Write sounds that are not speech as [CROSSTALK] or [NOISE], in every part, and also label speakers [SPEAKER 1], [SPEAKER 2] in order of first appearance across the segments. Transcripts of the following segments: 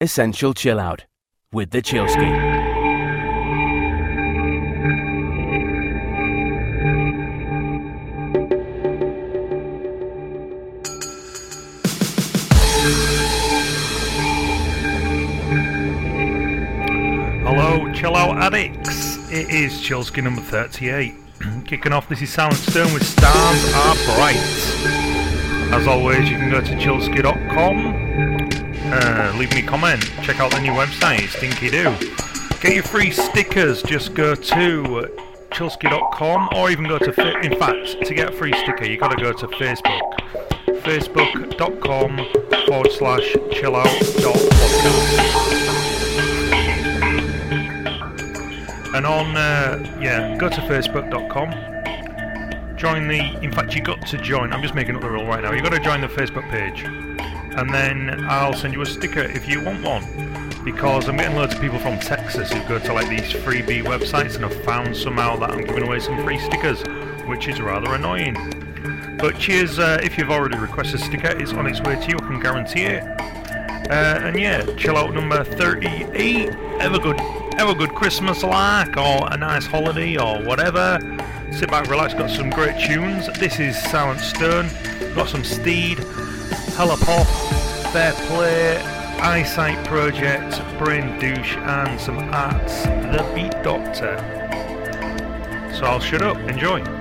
[SPEAKER 1] Essential Chill Out with the Chillsky.
[SPEAKER 2] Hello, chill out addicts. It is Chillsky number 38. [CLEARS THROAT] Kicking off, this is Silent Stone with Stars Are Bright. As always, you can go to chillsky.com, uh, leave me a comment, check out the new website, Stinky Do. Get your free stickers, just go to chillsky.com or even go to, fa- in fact, to get a free sticker, you gotta go to Facebook. Facebook.com forward slash chillout.podcast. And on, uh, yeah, go to facebook.com. Join the, in fact, you got to join, I'm just making up the rule right now. you got to join the Facebook page. And then I'll send you a sticker if you want one. Because I'm getting loads of people from Texas who go to like these freebie websites and have found somehow that I'm giving away some free stickers, which is rather annoying. But cheers, uh, if you've already requested a sticker, it's on its way to you, I can guarantee it. Uh, and yeah, chill out number 38. Have a good, have a good Christmas like, or a nice holiday, or whatever. Sit back, relax. Got some great tunes. This is Silent Stone. Got some Steed, Hellzapop, Fair Play, Eyesight Project, Braindouche, and some Arts. The Beat Doctor. So I'll shut up. Enjoy.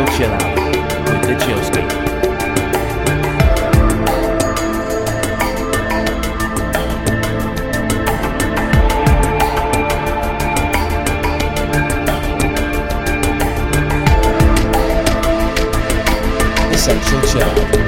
[SPEAKER 1] Essential Chill Out with the Chillsky. Essential Chill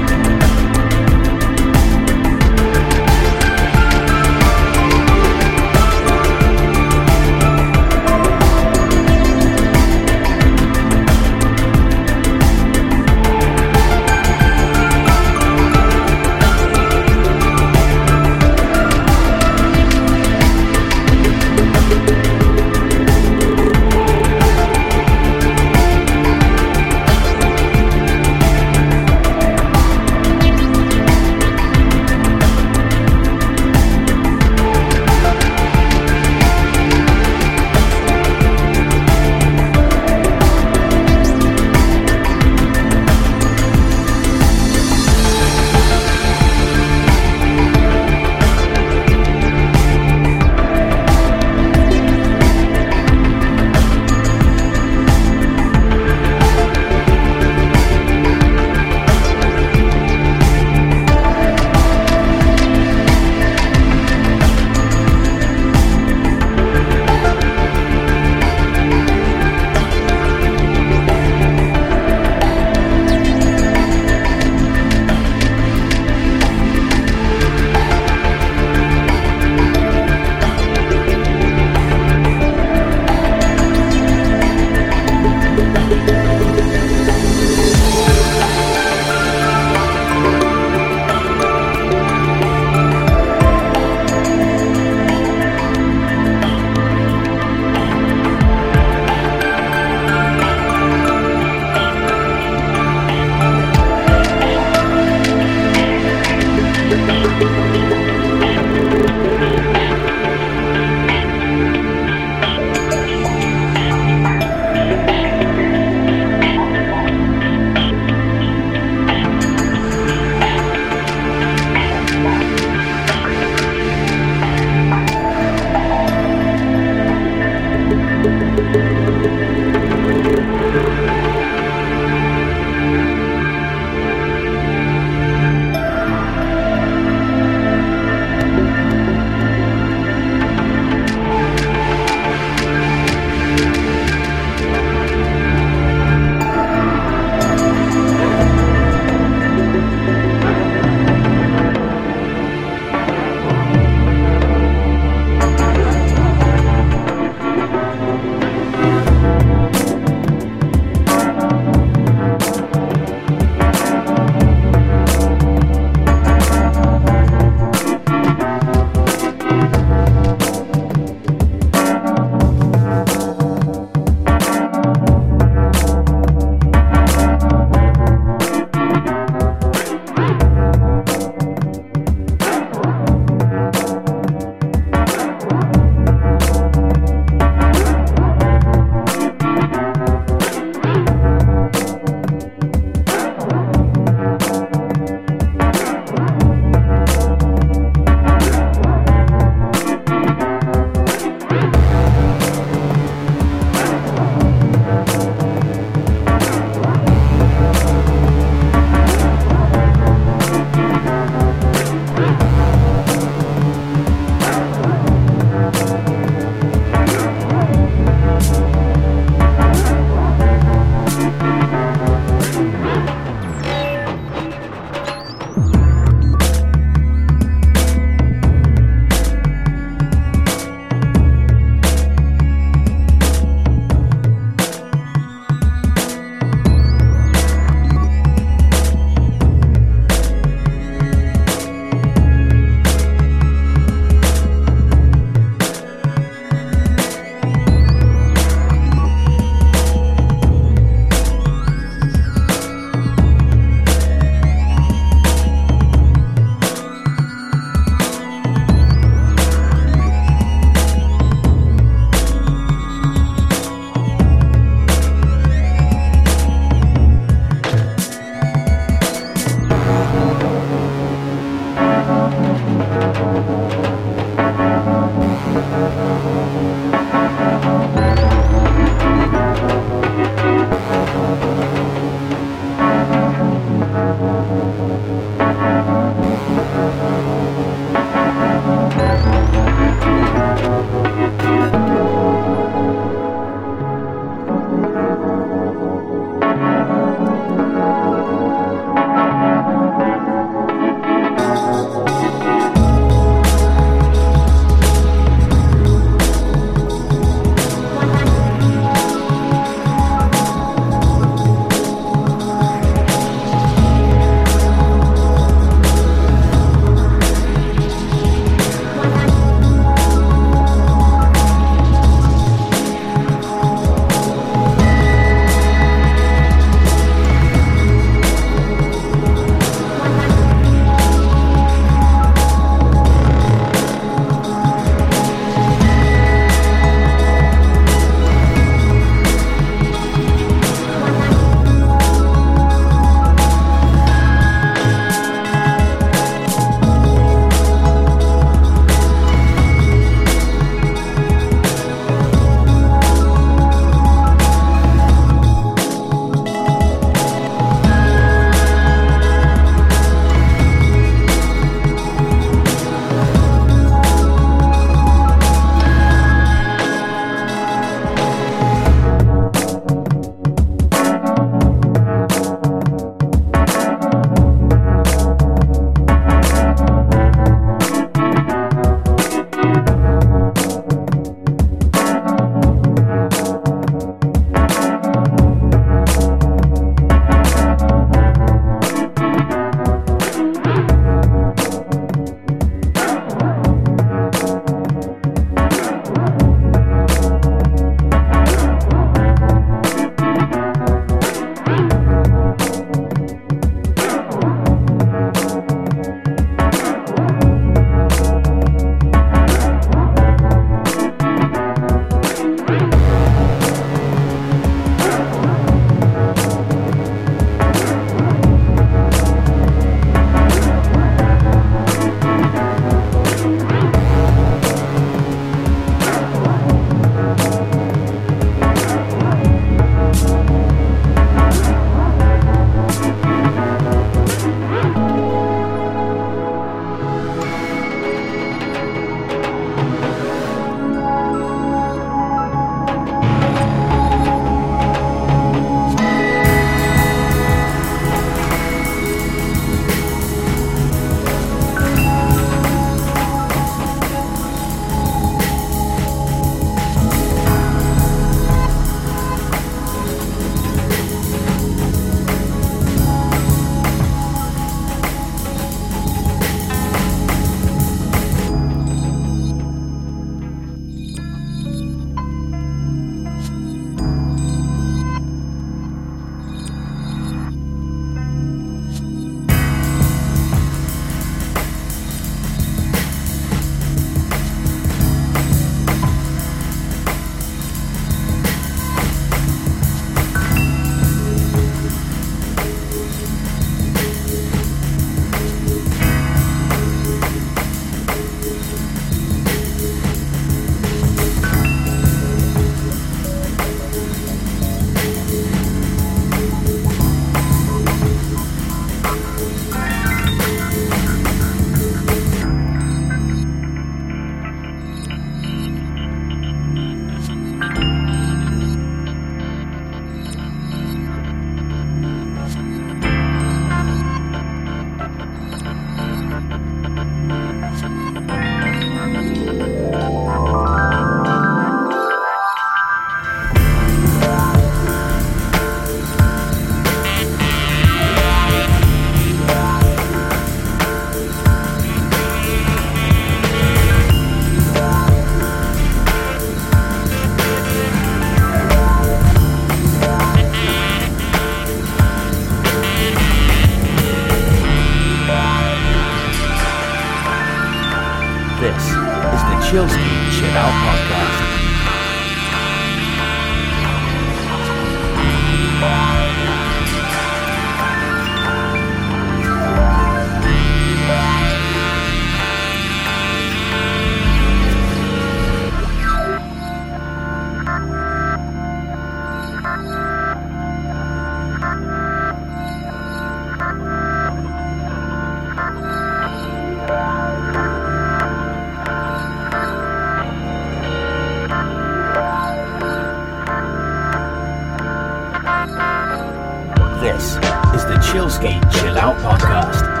[SPEAKER 1] This is the Chillsky Chill Out Podcast.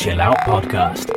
[SPEAKER 1] Chill Out Podcast.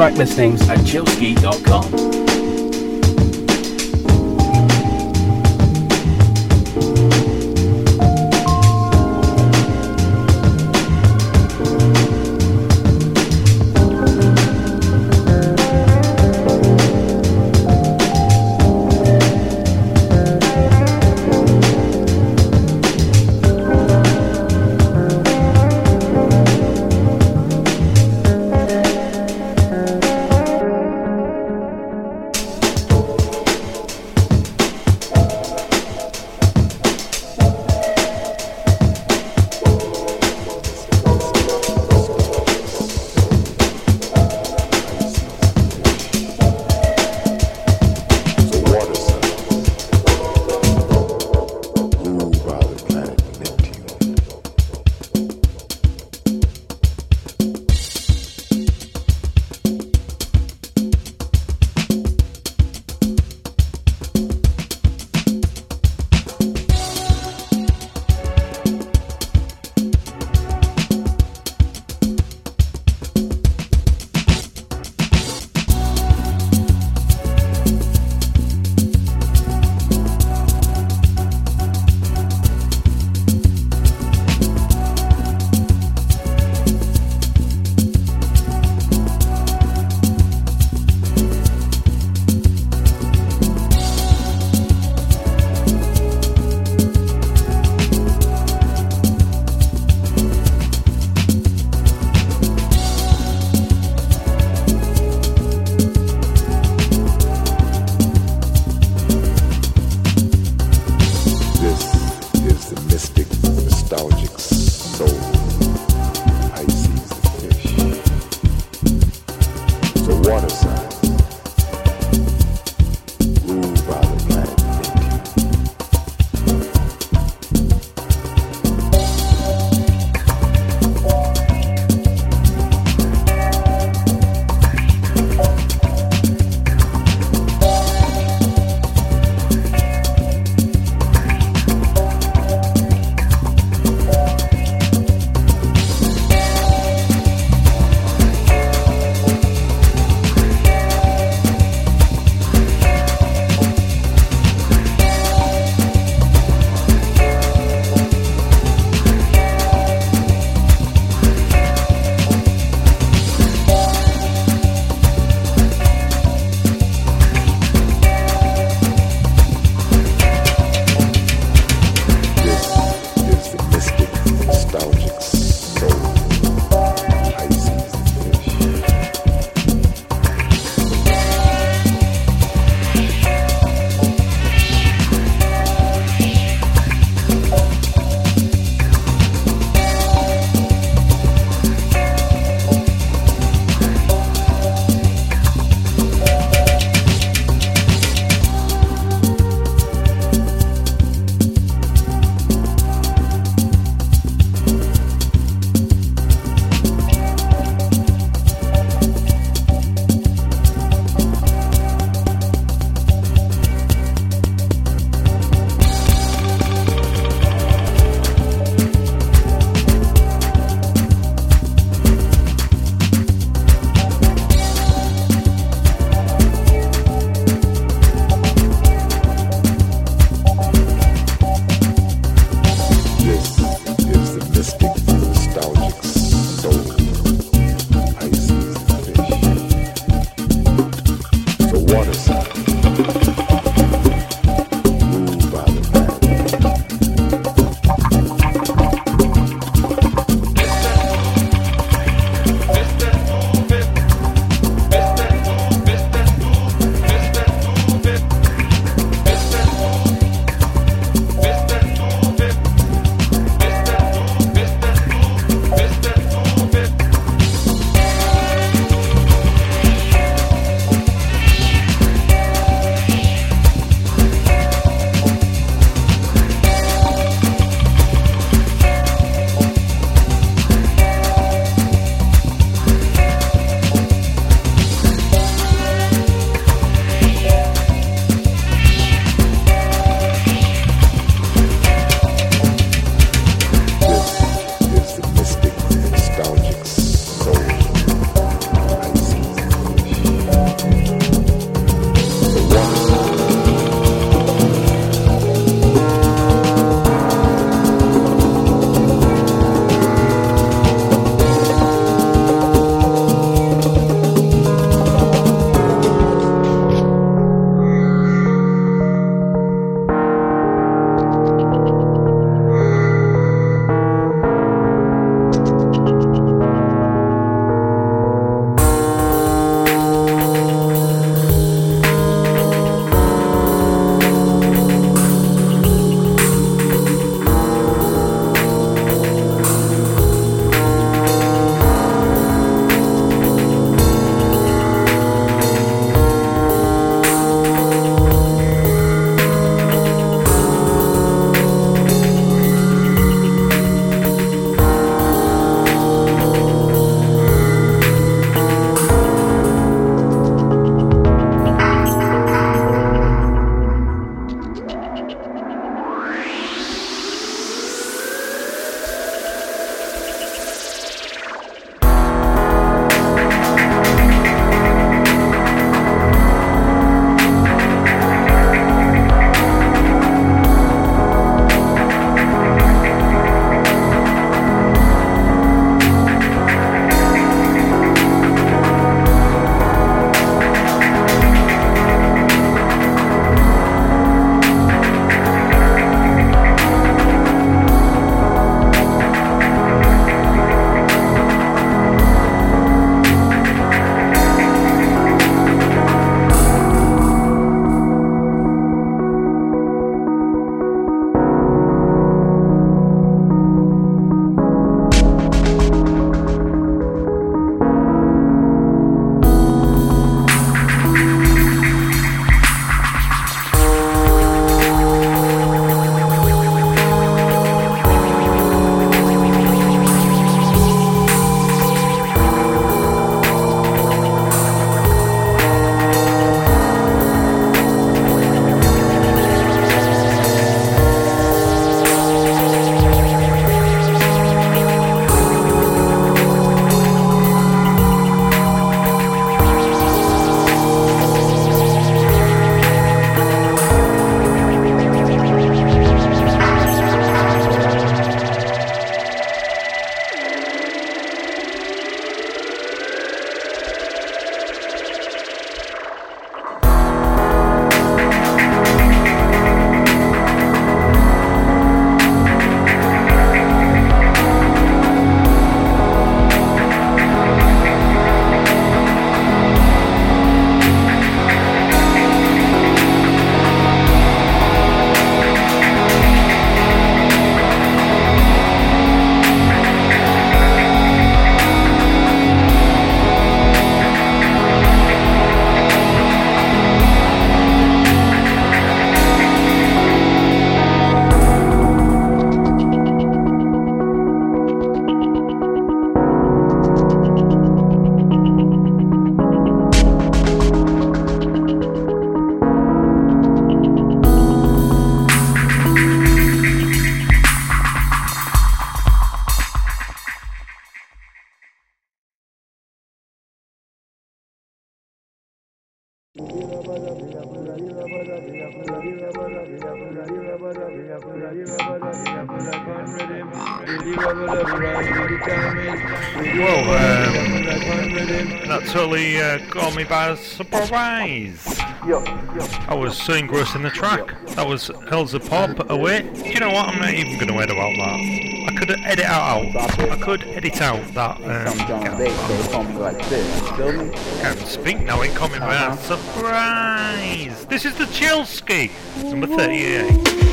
[SPEAKER 1] Track listings at chillsky.com.
[SPEAKER 2] surprise. I was so engrossed in the track. That was Hellzapop away. You know what? I'm not even going to edit about that. I could edit out. I could edit out that. Um, can't speak now. Me by surprise. This is the Chillsky number 38.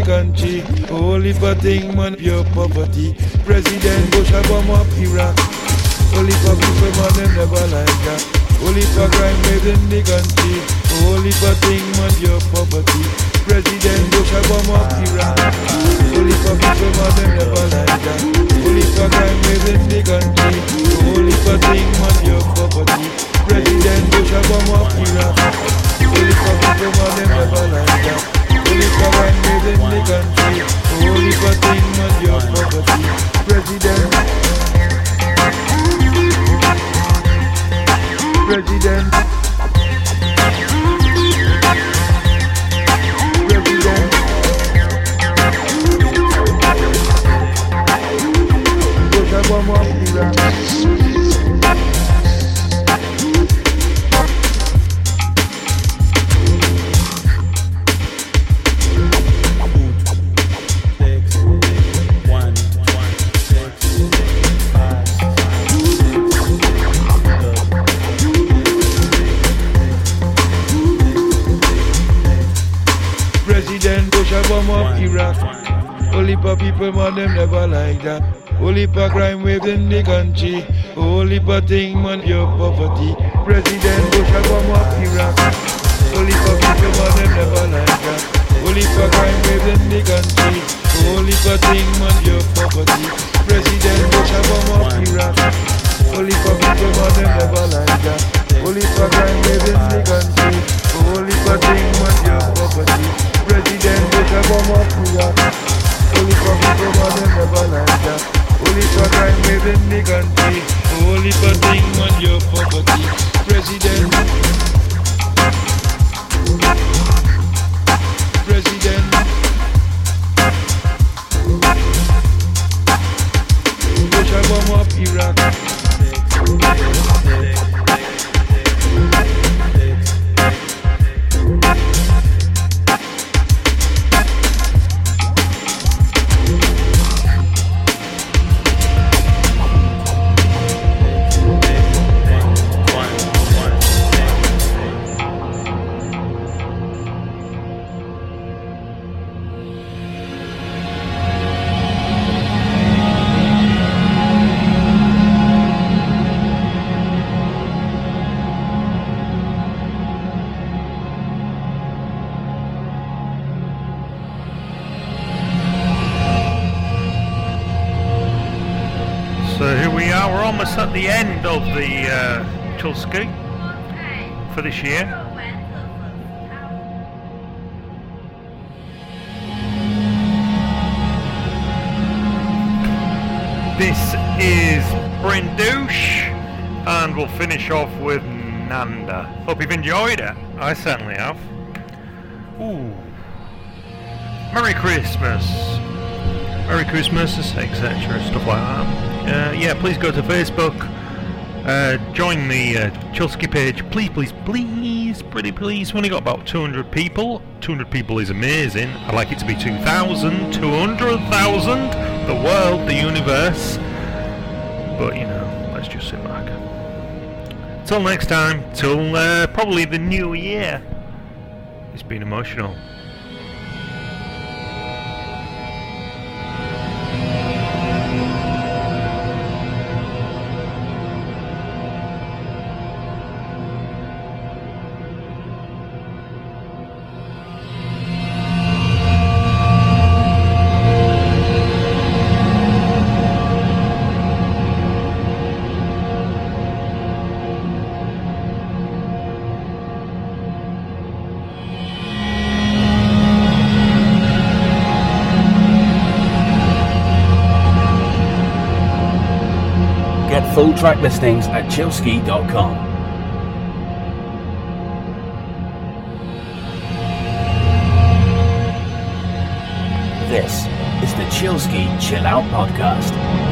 [SPEAKER 3] the country. Only for thing, man, pure poverty. President Bush, I bomb up Iraq. Only for people, man, them never like that. Only for crime in the country. Only for thing, man, pure poverty. President Bush, I bomb up Iraq. Only for people, man, them never like that. Only for crime in the country. Only for thing, man, pure poverty. President Bush, I bomb up Iraq. Only for people, man, them never like that. Political and in the country Only for thing was your property President President President President. President. Iraq. Only for people, man, them never like that. Only for crime waves in the country. Only for thing, man, your poverty. President Bush, I come up Iraq. Only for people, man, them never like that. Only for crime waves in the country. Only for thing, man, your poverty. President Bush, I come up Iraq. Only for people, man, them never like that. Only for crime waves in the country.
[SPEAKER 2] Uh, join the uh, page. Please, please, please, pretty please. We've only got about 200 people. 200 people is amazing. I'd like it to be 2,000, 200,000 the world, the universe. But you know, let's just sit back. Till next time, till uh, probably the new year. It's been emotional.
[SPEAKER 1] Track listings at chillsky.com. This is the Chillsky Chill Out Podcast.